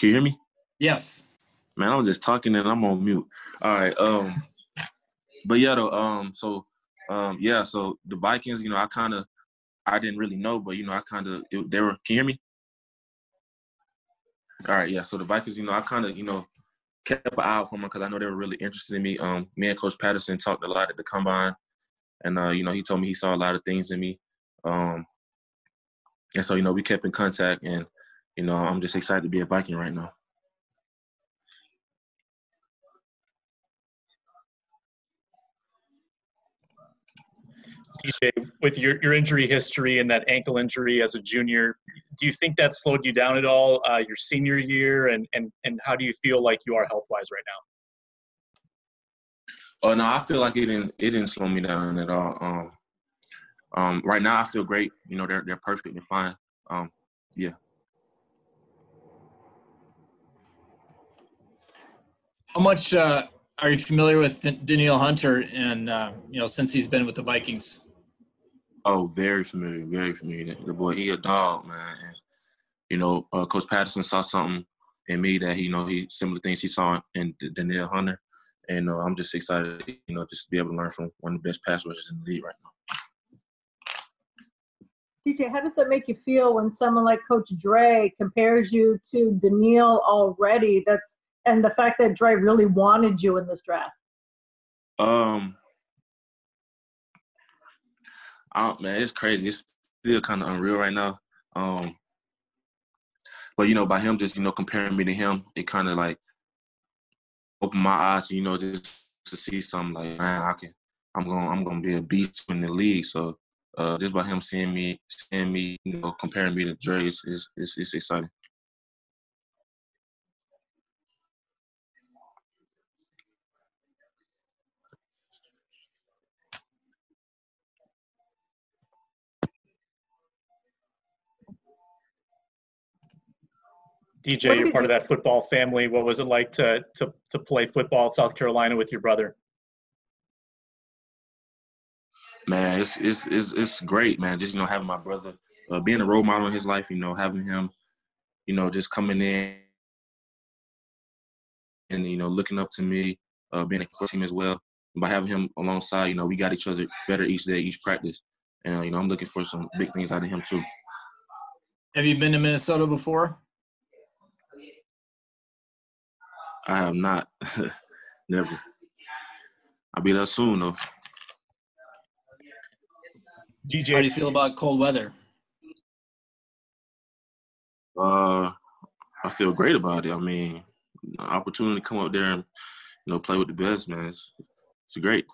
Can you hear me? Yes. Man, I was just talking and I'm on mute. All right. Um, but yeah, though. Um, so, um, yeah. So the Vikings, you know, I kind of, I didn't really know, but you know, I kind of, they were. Can you hear me? All right. Yeah. So the Vikings, you know, I kind of, you know, kept an eye out for them because I know they were really interested in me. Um, me and Coach Patterson talked a lot at the combine, and uh, you know, he told me he saw a lot of things in me. Um, and so, you know, we kept in contact, and you know, I'm just excited to be a Viking right now. DJ, with your, your injury history and that ankle injury as a junior, do you think that slowed you down at all uh, your senior year? And, and, and how do you feel like you are health wise right now? Oh no, I feel like it didn't it didn't slow me down at all. Um, um, right now I feel great. You know, they're they're perfect and fine. Um, yeah. How much uh, are you familiar with Danielle Hunter? And uh, you know, since he's been with the Vikings. Oh, very familiar, very familiar. The boy, he a dog, man. And, you know, uh, Coach Patterson saw something in me that he, you know, he similar things he saw in Danielle Hunter, and uh, I'm just excited, you know, just to be able to learn from one of the best pass rushers in the league right now. DJ, how does that make you feel when someone like Coach Dre compares you to Danielle already? That's and the fact that Dre really wanted you in this draft. Um, oh man, it's crazy. It's still kind of unreal right now. Um, but you know, by him just you know comparing me to him, it kind of like opened my eyes. You know, just to see something like man, I can, I'm gonna, I'm to be a beast in the league. So uh, just by him seeing me, seeing me, you know, comparing me to Dre, is is it's exciting. DJ, you're part of that football family. What was it like to to to play football at South Carolina with your brother? Man, it's it's it's it's great, man. Just you know, having my brother, uh, being a role model in his life. You know, having him, you know, just coming in and you know looking up to me, uh, being a first team as well. And by having him alongside, you know, we got each other better each day, each practice, and uh, you know, I'm looking for some big things out of him too. Have you been to Minnesota before? I have not. Never. I'll be there soon though. DJ, how do you feel about cold weather? Uh, I feel great about it. I mean, opportunity to come up there and you know play with the best man. It's, it's great.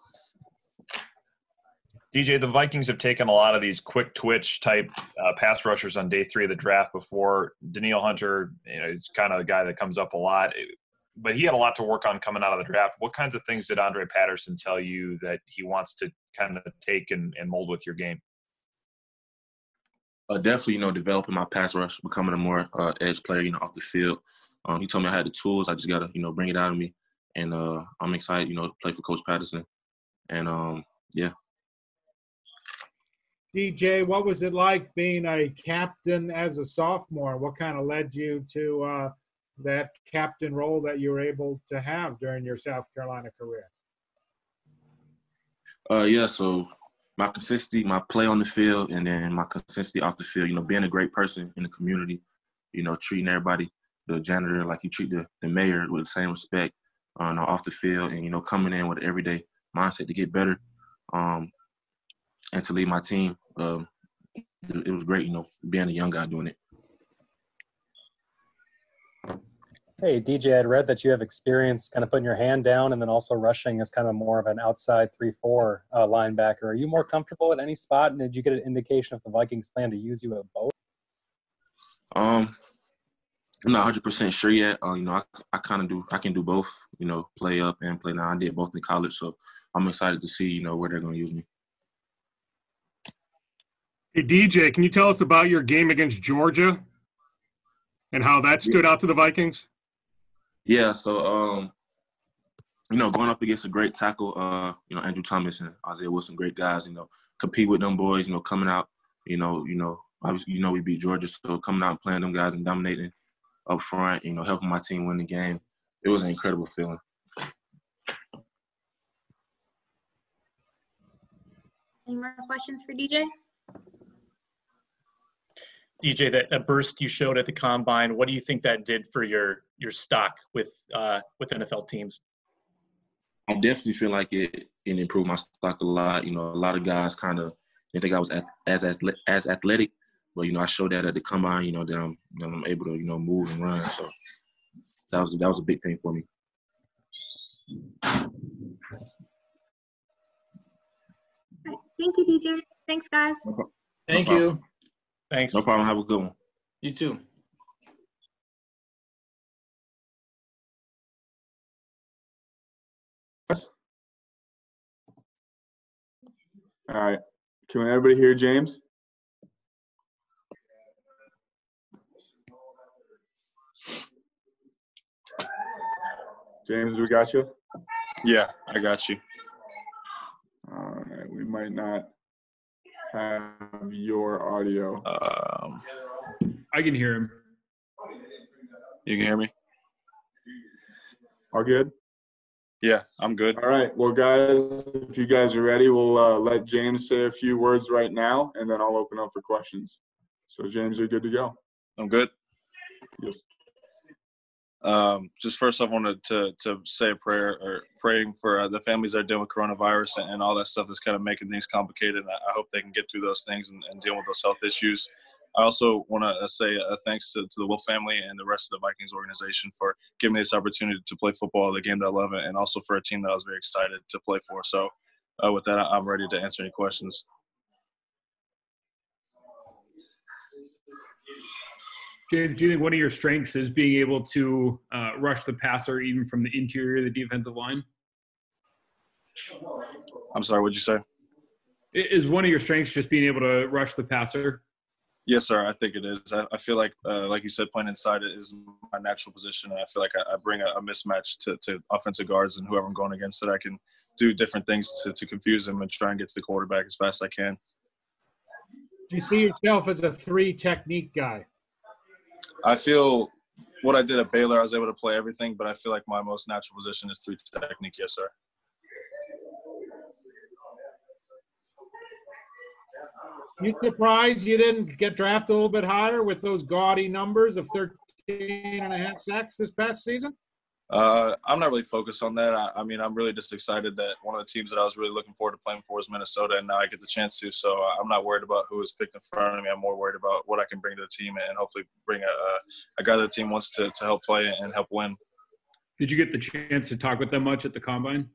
DJ, the Vikings have taken a lot of these quick twitch type uh, pass rushers on day three of the draft before. Danielle Hunter, you know, is kind of the guy that comes up a lot but he had a lot to work on coming out of the draft. What kinds of things did Andre Patterson tell you that he wants to kind of take and, and mold with your game? Uh, definitely, you know, developing my pass rush, becoming a more uh, edge player, you know, off the field. Um, he told me I had the tools. I just got to, you know, bring it out of me. And uh, I'm excited, you know, to play for Coach Patterson. And um, yeah. DJ, what was it like being a captain as a sophomore? What kind of led you to uh, that captain role that you were able to have during your South Carolina career? Uh, yeah, so my consistency, my play on the field, and then my consistency off the field. You know, being a great person in the community. You know, treating everybody, the janitor, like you treat the, the mayor with the same respect uh, off the field, and you know, coming in with an everyday mindset to get better, um, and to lead my team. Um, it was great, you know, being a young guy doing it. Hey, DJ, I'd read that you have experience kind of putting your hand down and then also rushing as kind of more of an outside 3 4 uh, linebacker. Are you more comfortable at any spot? And did you get an indication if the Vikings plan to use you at both? Um, I'm not 100% sure yet. Uh, you know, I, I kind of do, I can do both, you know, play up and play down. I did both in college. So I'm excited to see, you know, where they're going to use me. Hey, DJ, can you tell us about your game against Georgia and how that stood out to the Vikings? Yeah, so um, you know, going up against a great tackle, uh, you know, Andrew Thomas and Isaiah Wilson, great guys. You know, compete with them boys. You know, coming out. You know, you know, obviously, you know, we beat Georgia, so coming out and playing them guys and dominating. up front, you know, helping my team win the game. It was an incredible feeling. Any more questions for DJ? DJ, that, that burst you showed at the combine, what do you think that did for your your stock with uh, with NFL teams? I definitely feel like it, it improved my stock a lot. You know, a lot of guys kind of didn't think I was as as as athletic, but you know, I showed that at the combine. You know, that I'm that I'm able to you know move and run. So that was that was a big thing for me. Thank you, DJ. Thanks, guys. Thank No you. Thanks. No problem. Have a good one. You too. All right. Can everybody hear James? James, we got you? Yeah, I got you. All right. We might not have your audio. Um, I can hear him. you can hear me? All good? Yeah, I'm good. All right. Well, guys, if you guys are ready, we'll uh, let James say a few words right now, and then I'll open up for questions. So, James, you're good to go. I'm good. Yes. Um, just first, I wanted to to say a prayer or praying for uh, the families that are dealing with coronavirus and, and all that stuff that's kind of making things complicated. I, I hope they can get through those things and, and deal with those health issues. I also want to say a thanks to, to the Wilf family and the rest of the Vikings organization for giving me this opportunity to play football, the game that I love, and also for a team that I was very excited to play for. So, uh, with that, I'm ready to answer any questions. James, do you think one of your strengths is being able to uh, rush the passer even from the interior of the defensive line? I'm sorry, what'd you say? Is one of your strengths just being able to rush the passer? Yes, sir. I think it is. I, I feel like, uh, like you said, playing inside is my natural position, and I feel like I, I bring a, a mismatch to, to offensive guards and whoever I'm going against that I can do different things to, to confuse them and try and get to the quarterback as fast as I can. Do you see yourself as a three technique guy? I feel what I did at Baylor, I was able to play everything, but I feel like my most natural position is three technique. Yes, sir. You surprised you didn't get drafted a little bit higher with those gaudy numbers of 13 and a half sacks this past season? Uh, I'm not really focused on that. I, I mean, I'm really just excited that one of the teams that I was really looking forward to playing for is Minnesota, and now I get the chance to. So uh, I'm not worried about who is picked in front of me. I'm more worried about what I can bring to the team and hopefully bring a, a, guy that the team wants to, to help play and help win. Did you get the chance to talk with them much at the combine?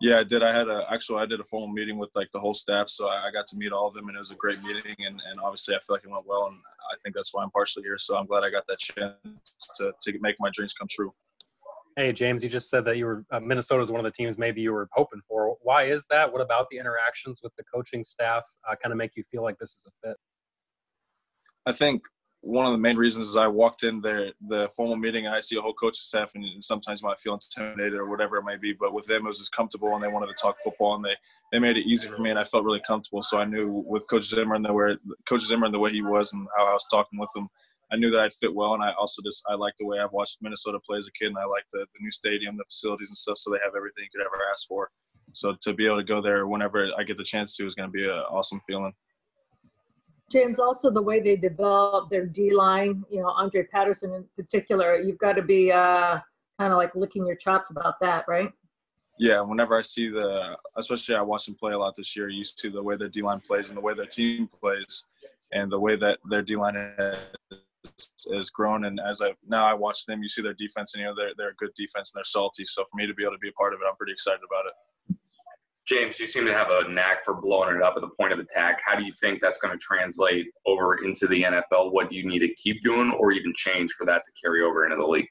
Yeah, I did. I had a actually I did a formal meeting with like the whole staff, so I, I got to meet all of them, and it was a great meeting. And, and obviously, I feel like it went well, and I think that's why I'm partially here. So I'm glad I got that chance to to make my dreams come true. Hey, James, you just said that you were uh, Minnesota is one of the teams maybe you were hoping for. Why is that? What about the interactions with the coaching staff uh, kind of make you feel like this is a fit? I think one of the main reasons is I walked in there the formal meeting and I see a whole coaching staff and, sometimes you might feel intimidated or whatever it might be, but with them it was just comfortable and they wanted to talk football and they, they made it easy for me and I felt really comfortable. So I knew with Coach Zimmer and the way Coach Zimmer and the way he was and how I was talking with him, I knew that I'd fit well and I also just I like the way I've watched Minnesota play as a kid and I like the, the new stadium, the facilities and stuff, so they have everything you could ever ask for. So to be able to go there whenever I get the chance to is going to be an awesome feeling. James, also the way they develop their D line, you know, Andre Patterson in particular, you've got to be uh, kind of like licking your chops about that, right? Yeah, whenever I see the, especially I watched them play a lot this year, used to the way their D line plays and the way their team plays, and the way that their D line has, grown. And as I now I watch them, you see their defense, and you know they're they're a good defense and they're salty. So for me to be able to be a part of it, I'm pretty excited about it. James, you seem to have a knack for blowing it up at the point of attack. How do you think that's going to translate over into the NFL? What do you need to keep doing or even change for that to carry over into the league?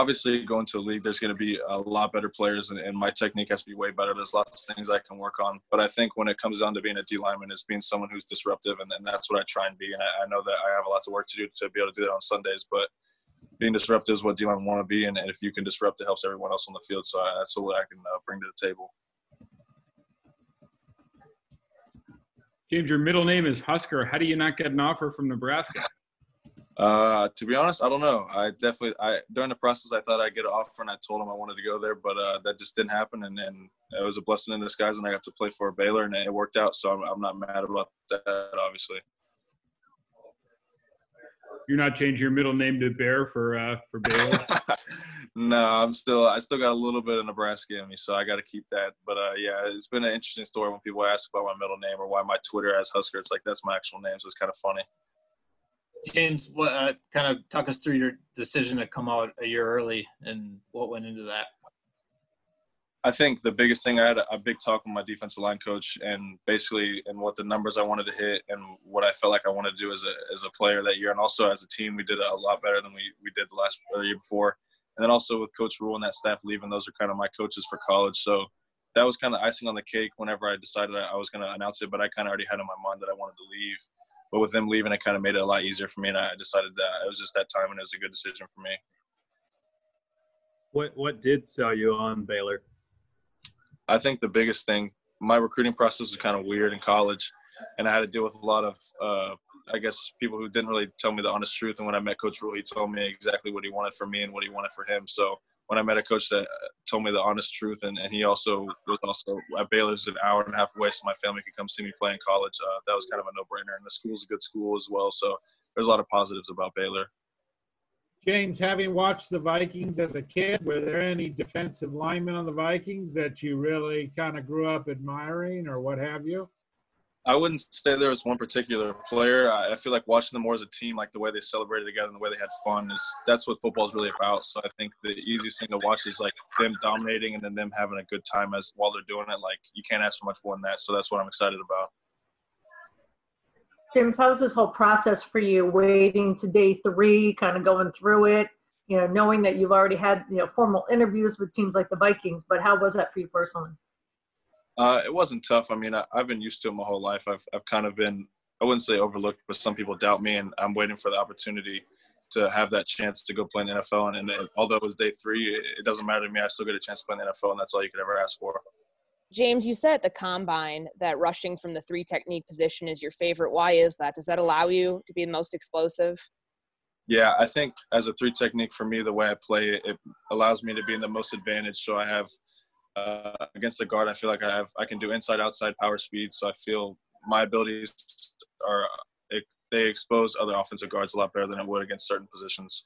Obviously, going to a league, there's going to be a lot better players, and, and my technique has to be way better. There's lots of things I can work on. But I think when it comes down to being a D lineman, it's being someone who's disruptive, and, and that's what I try and be. And I, I know that I have a lot of work to do to be able to do that on Sundays, but being disruptive is what D linemen want to be, and, and if you can disrupt, it helps everyone else on the field. So I, that's what I can uh, bring to the table. James, your middle name is Husker. How do you not get an offer from Nebraska? Uh, to be honest, I don't know. I definitely, I during the process, I thought I'd get an offer, and I told him I wanted to go there, but uh, that just didn't happen. And then it was a blessing in disguise, and I got to play for Baylor, and it worked out. So I'm, I'm not mad about that, obviously. You're not changing your middle name to Bear for uh, for Baylor. no, I'm still, I still got a little bit of Nebraska in me, so I got to keep that. But uh, yeah, it's been an interesting story when people ask about my middle name or why my Twitter has Husker. It's like that's my actual name, so it's kind of funny. James, what uh, kind of talk us through your decision to come out a year early and what went into that? I think the biggest thing I had a, big talk with my defensive line coach and basically and what the numbers I wanted to hit and what I felt like I wanted to do as a as a player that year. And also as a team we did a lot better than we, we did the last the year before. And then also with Coach Rhule and that staff leaving those are kind of my coaches for college. So that was kind of icing on the cake whenever I decided I was going to announce it but I kind of already had in my mind that I wanted to leave but with them leaving it kind of made it a lot easier for me and I decided that it was just that time and it was a good decision for me. What what did sell you on Baylor? I think the biggest thing, my recruiting process was kind of weird in college, and I had to deal with a lot of, uh, I guess, people who didn't really tell me the honest truth. And when I met Coach Rhule, he told me exactly what he wanted for me and what he wanted for him. So when I met a coach that told me the honest truth, and, and he also was also at Baylor's an hour and a half away, so my family could come see me play in college. Uh, that was kind of a no-brainer, and the school's a good school as well. So there's a lot of positives about Baylor. James, having watched the Vikings as a kid, were there any defensive linemen on the Vikings that you really kind of grew up admiring or what have you? I wouldn't say there was one particular player. I feel like watching them more as a team, like the way they celebrated together and the way they had fun, is that's what football is really about. So I think the easiest thing to watch is like them dominating and then them having a good time as while they're doing it. Like you can't ask for much more than that. So that's what I'm excited about. James, how was this whole process for you, waiting to day three, kind of going through it, you know, knowing that you've already had, you know, formal interviews with teams like the Vikings, but how was that for you personally? Uh, it wasn't tough. I mean, I, have been used to it my whole life. I've, I've kind of been, I wouldn't say overlooked, but some people doubt me, and I'm waiting for the opportunity to have that chance to go play in the NFL. And, and although it was day three, it, it doesn't matter to me. I still get a chance to play in the NFL, and that's all you could ever ask for. James, you said at the combine that rushing from the three technique position is your favorite. Why is that? Does that allow you to be the most explosive? Yeah, I think as a three technique for me, the way I play it, allows me to be in the most advantage. So I have uh, against the guard, I feel like I have I can do inside outside power speed. So I feel my abilities are they expose other offensive guards a lot better than it would against certain positions.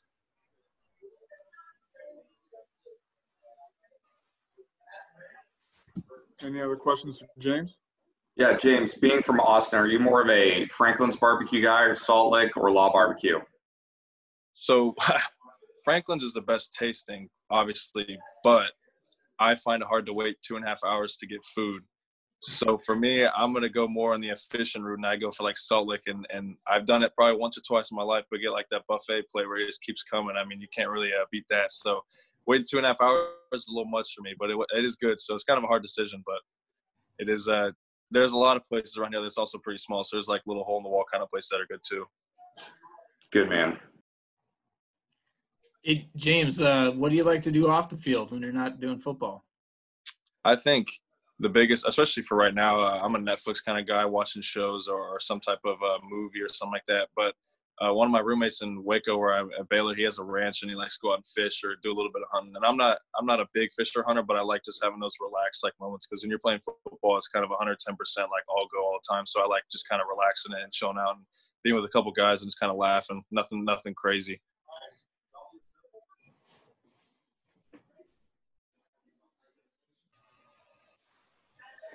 Any other questions for James? Yeah, James, being from Austin, are you more of a Franklin's barbecue guy or Salt Lick or La barbecue? So Franklin's is the best tasting, obviously, but I find it hard to wait two and a half hours to get food. So for me, I'm gonna go more on the efficient route, and I go for like Salt Lick, and and I've done it probably once or twice in my life, but get like that buffet play where it just keeps coming. I mean, you can't really uh, beat that. So waiting two and a half hours is a little much for me, but it, it is good. So it's kind of a hard decision, but it is. Uh, there's a lot of places around here that's also pretty small. So there's like little hole in the wall kind of places that are good too. Good man. Hey, James, uh, what do you like to do off the field when you're not doing football? I think the biggest, especially for right now, uh, I'm a Netflix kind of guy watching shows or, or some type of uh, movie or something like that. But uh, one of my roommates in Waco, where I'm at Baylor, he has a ranch and he likes to go out and fish or do a little bit of hunting. And I'm not, I'm not a big fisher hunter, but I like just having those relaxed like moments because when you're playing football, it's kind of 110% like all go all the time. So I like just kind of relaxing and chilling out and being with a couple guys and just kind of laughing. Nothing, nothing crazy.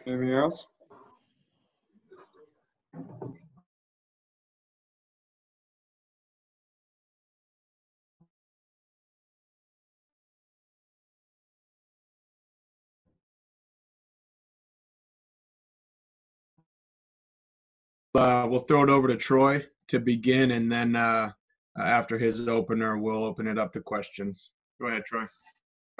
Anything else? Uh, we'll throw it over to Troy to begin, and then uh, after his opener, we'll open it up to questions. Go ahead, Troy.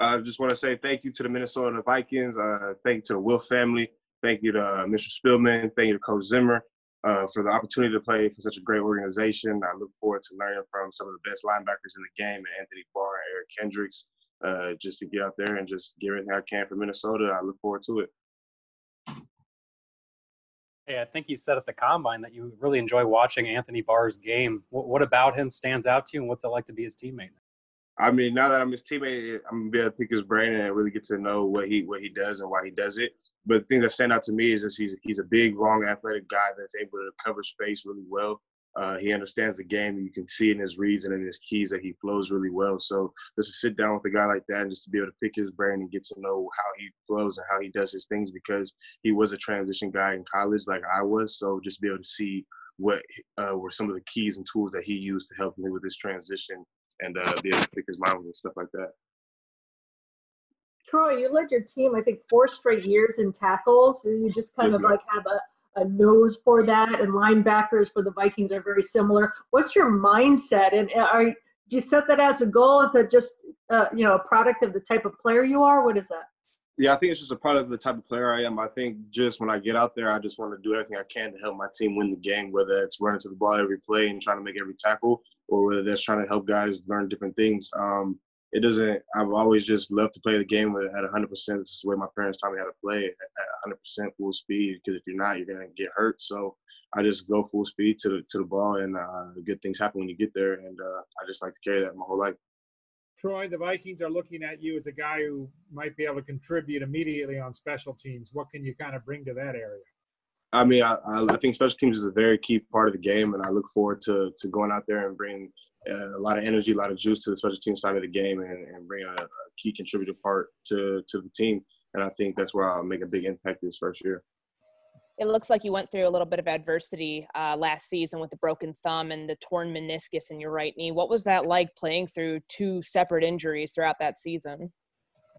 I just want to say thank you to the Minnesota Vikings. Uh, thank you to the Wilf family. Thank you to uh, Mr. Spielman. Thank you to Coach Zimmer uh, for the opportunity to play for such a great organization. I look forward to learning from some of the best linebackers in the game, and Anthony Barr and Eric Kendricks, uh, just to get out there and just get everything I can for Minnesota. I look forward to it. Hey, I think you said at the combine that you really enjoy watching Anthony Barr's game. What, what about him stands out to you, and what's it like to be his teammate? I mean, now that I'm his teammate, I'm gonna be able to pick his brain and really get to know what he what he does and why he does it. But the thing that stand out to me is just he's he's a big, long, athletic guy that's able to cover space really well. Uh, he understands the game. You can see in his reads and in his keys that he flows really well. So just to sit down with a guy like that and just to be able to pick his brain and get to know how he flows and how he does his things because he was a transition guy in college like I was. So just be able to see what uh, were some of the keys and tools that he used to help me with this transition and uh, be able to pick his mind and stuff like that. Troy, you led your team, I think, four straight years in tackles. So you just kind Yes, of like have a, a nose for that, and linebackers for the Vikings are very similar. What's your mindset, and uh, are do you set that as a goal? Is that just uh, you know a product of the type of player you are? What is that? Yeah, I think it's just a product of the type of player I am. I think just when I get out there, I just want to do everything I can to help my team win the game, whether it's running to the ball every play and trying to make every tackle, or whether that's trying to help guys learn different things. Um, it doesn't. I've always just loved to play the game with- at 100. percent This is the way my parents taught me how to play at 100 percent full speed. Because if you're not, you're gonna get hurt. So I just go full speed to the to the ball, and uh, good things happen when you get there. And uh, I just like to carry that my whole life. Troy, the Vikings are looking at you as a guy who might be able to contribute immediately on special teams. What can you kind of bring to that area? I mean, I, I I think special teams is a very key part of the game, and I look forward to to going out there and bringing a lot of energy, a lot of juice to the special team side of the game, and, and bring a, a key contributor part to to the team. And I think that's where I'll make a big impact this first year. It looks like you went through a little bit of adversity uh, last season with the broken thumb and the torn meniscus in your right knee. What was that like playing through two separate injuries throughout that season?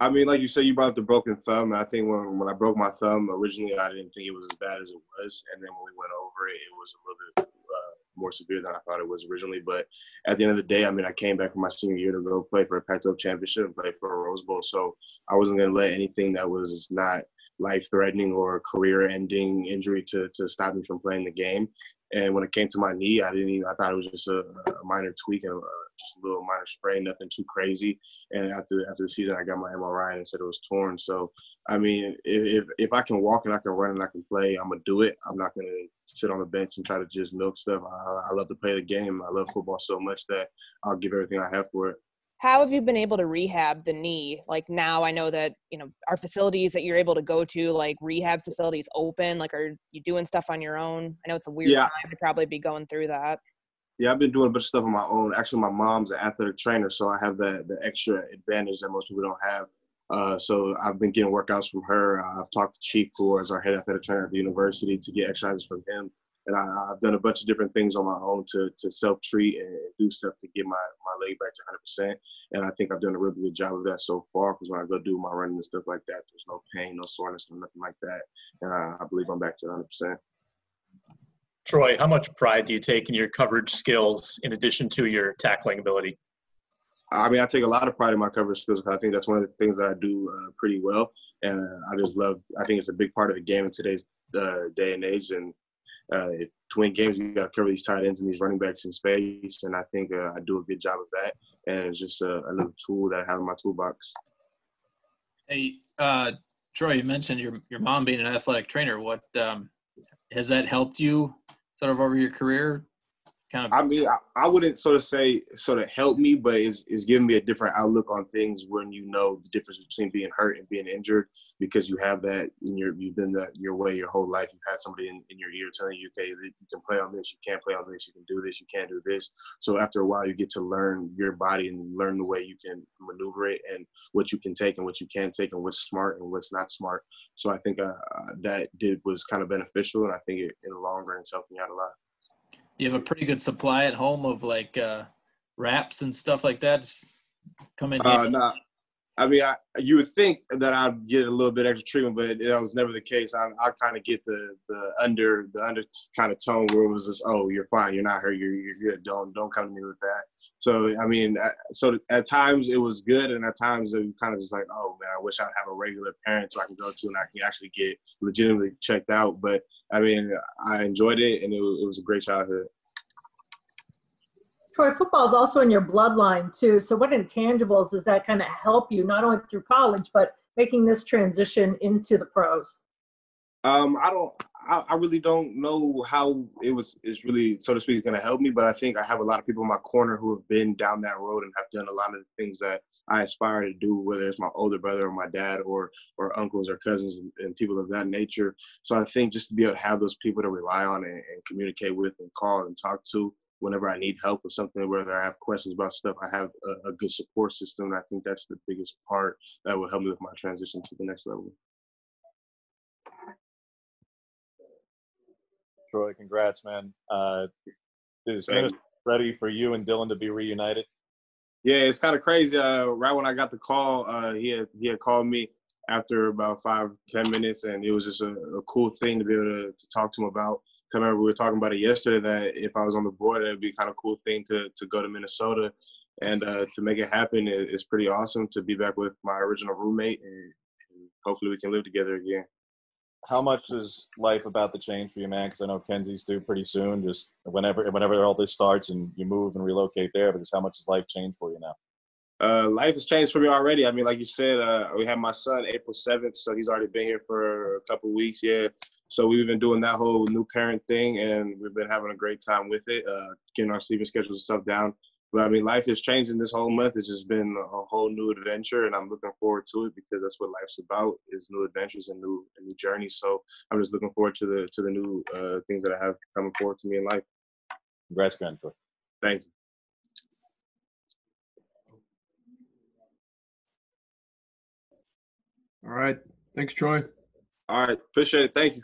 I mean, like you said, you brought up the broken thumb. I think when, when I broke my thumb, originally I didn't think it was as bad as it was. And then when we went over it, it was a little bit uh, more severe than I thought it was originally. But at the end of the day, I mean, I came back from my senior year to go play for a Pac 12 championship and play for a Rose Bowl. So I wasn't going to let anything that was not life threatening or career ending injury to, to stop me from playing the game. And when it came to my knee, I didn't even, I thought it was just a, a minor tweak and uh, just a little minor sprain, nothing too crazy. And after after the season, I got my MRI and said it was torn. So, I mean, if, if, if I can walk and I can run and I can play, I'm going to do it. I'm not going to sit on the bench and try to just milk stuff. I, I love to play the game. I love football so much that I'll give everything I have for it. How have you been able to rehab the knee? Like now, I know that you know our facilities that you're able to go to, like rehab facilities, open. Like, are you doing stuff on your own? I know it's a weird Yeah. time to probably be going through that. Yeah, I've been doing a bunch of stuff on my own. Actually, my mom's an athletic trainer, so I have that the extra advantage that most people don't have. Uh, so I've been getting workouts from her. I've talked to Chief, who is our head athletic trainer at the university, to get exercises from him. And I, I've done a bunch of different things on my own to to self treat and do stuff to get my my leg back to 100%. And I think I've done a really good job of that so far. Because when I go do my running and stuff like that, there's no pain, no soreness, no nothing like that. And I, I believe I'm back to 100%. Troy, how much pride do you take in your coverage skills in addition to your tackling ability? I mean, I take a lot of pride in my coverage skills. I think that's one of the things that I do uh, pretty well, and I just love. I think it's a big part of the game in today's uh, day and age. And uh, to win games, you got to cover these tight ends and these running backs in space. And I think uh, I do a good job of that. And it's just a little tool that I have in my toolbox. Hey, uh, Troy, you mentioned your your mom being an athletic trainer. What um, has that helped you sort of over your career? Kind of. I mean, I, I wouldn't sort of say sort of help me, but it's, it's giving me a different outlook on things when you know the difference between being hurt and being injured because you have that in your you've been that your way your whole life. You've had somebody in, in your ear telling you, okay, that you can play on this, you can't play on this, you can do this, you can't do this. So after a while, you get to learn your body and learn the way you can maneuver it and what you can take and what you can't take and what's smart and what's not smart. So I think uh, uh, that did was kind of beneficial, and I think it, in the long run, it's helped me out a lot. You have a pretty good supply at home of like uh, wraps and stuff like that. Just come in. Uh, nah, I mean, I, you would think that I'd get a little bit extra treatment, but that was never the case. I, I kind of get the the under the under kind of tone where it was just, oh, you're fine, you're not hurt, you're you're good. Don't don't come to me with that. So I mean, so at times it was good, and at times it was kind of just like, oh man, I wish I'd have a regular parent so I can go to and I can actually get legitimately checked out. But I mean, I enjoyed it, and it it was a great childhood. Troy, football is also in your bloodline too. So what intangibles does that kind of help you, not only through college, but making this transition into the pros? Um, I don't. I, I really don't know how it was. Is really, so to speak, going to help me. But I think I have a lot of people in my corner who have been down that road and have done a lot of the things that I aspire to do, whether it's my older brother or my dad or or uncles or cousins and, and people of that nature. So I think just to be able to have those people to rely on and, and communicate with and call and talk to whenever I need help with something, whether I have questions about stuff, I have a, a good support system. And I think that's the biggest part that will help me with my transition to the next level. Troy, congrats, man. Uh, is Minnesota ready for you and Dylan to be reunited? Yeah, it's kind of crazy. Uh, right when I got the call, uh, he had he had called me after about five ten minutes, and it was just a, a cool thing to be able to, to talk to him about. 'Cause I remember we were talking about it yesterday that if I was on the board, it'd be kind of cool thing to to go to Minnesota and uh, to make it happen. It, it's pretty awesome to be back with my original roommate, and, and hopefully we can live together again. How much is life about to change for you, man? Because I know Kenzie's due pretty soon. Just whenever whenever all this starts and you move and relocate there, but just how much has life changed for you now? Uh, life has changed for me already. I mean, like you said, uh, we have my son April 7th, so he's already been here for a couple weeks. Yeah. So we've been doing that whole new parent thing, and we've been having a great time with it, uh, getting our sleeping schedules and stuff down. But I mean, life is changing this whole month. It's just been a whole new adventure, and I'm looking forward to it because that's what life's about: is new adventures and new and new journeys. So I'm just looking forward to the to the new uh, things that I have coming forward to me in life. Congrats, again, Troy. Thank you. All right. Thanks, Troy. All right. Appreciate it. Thank you.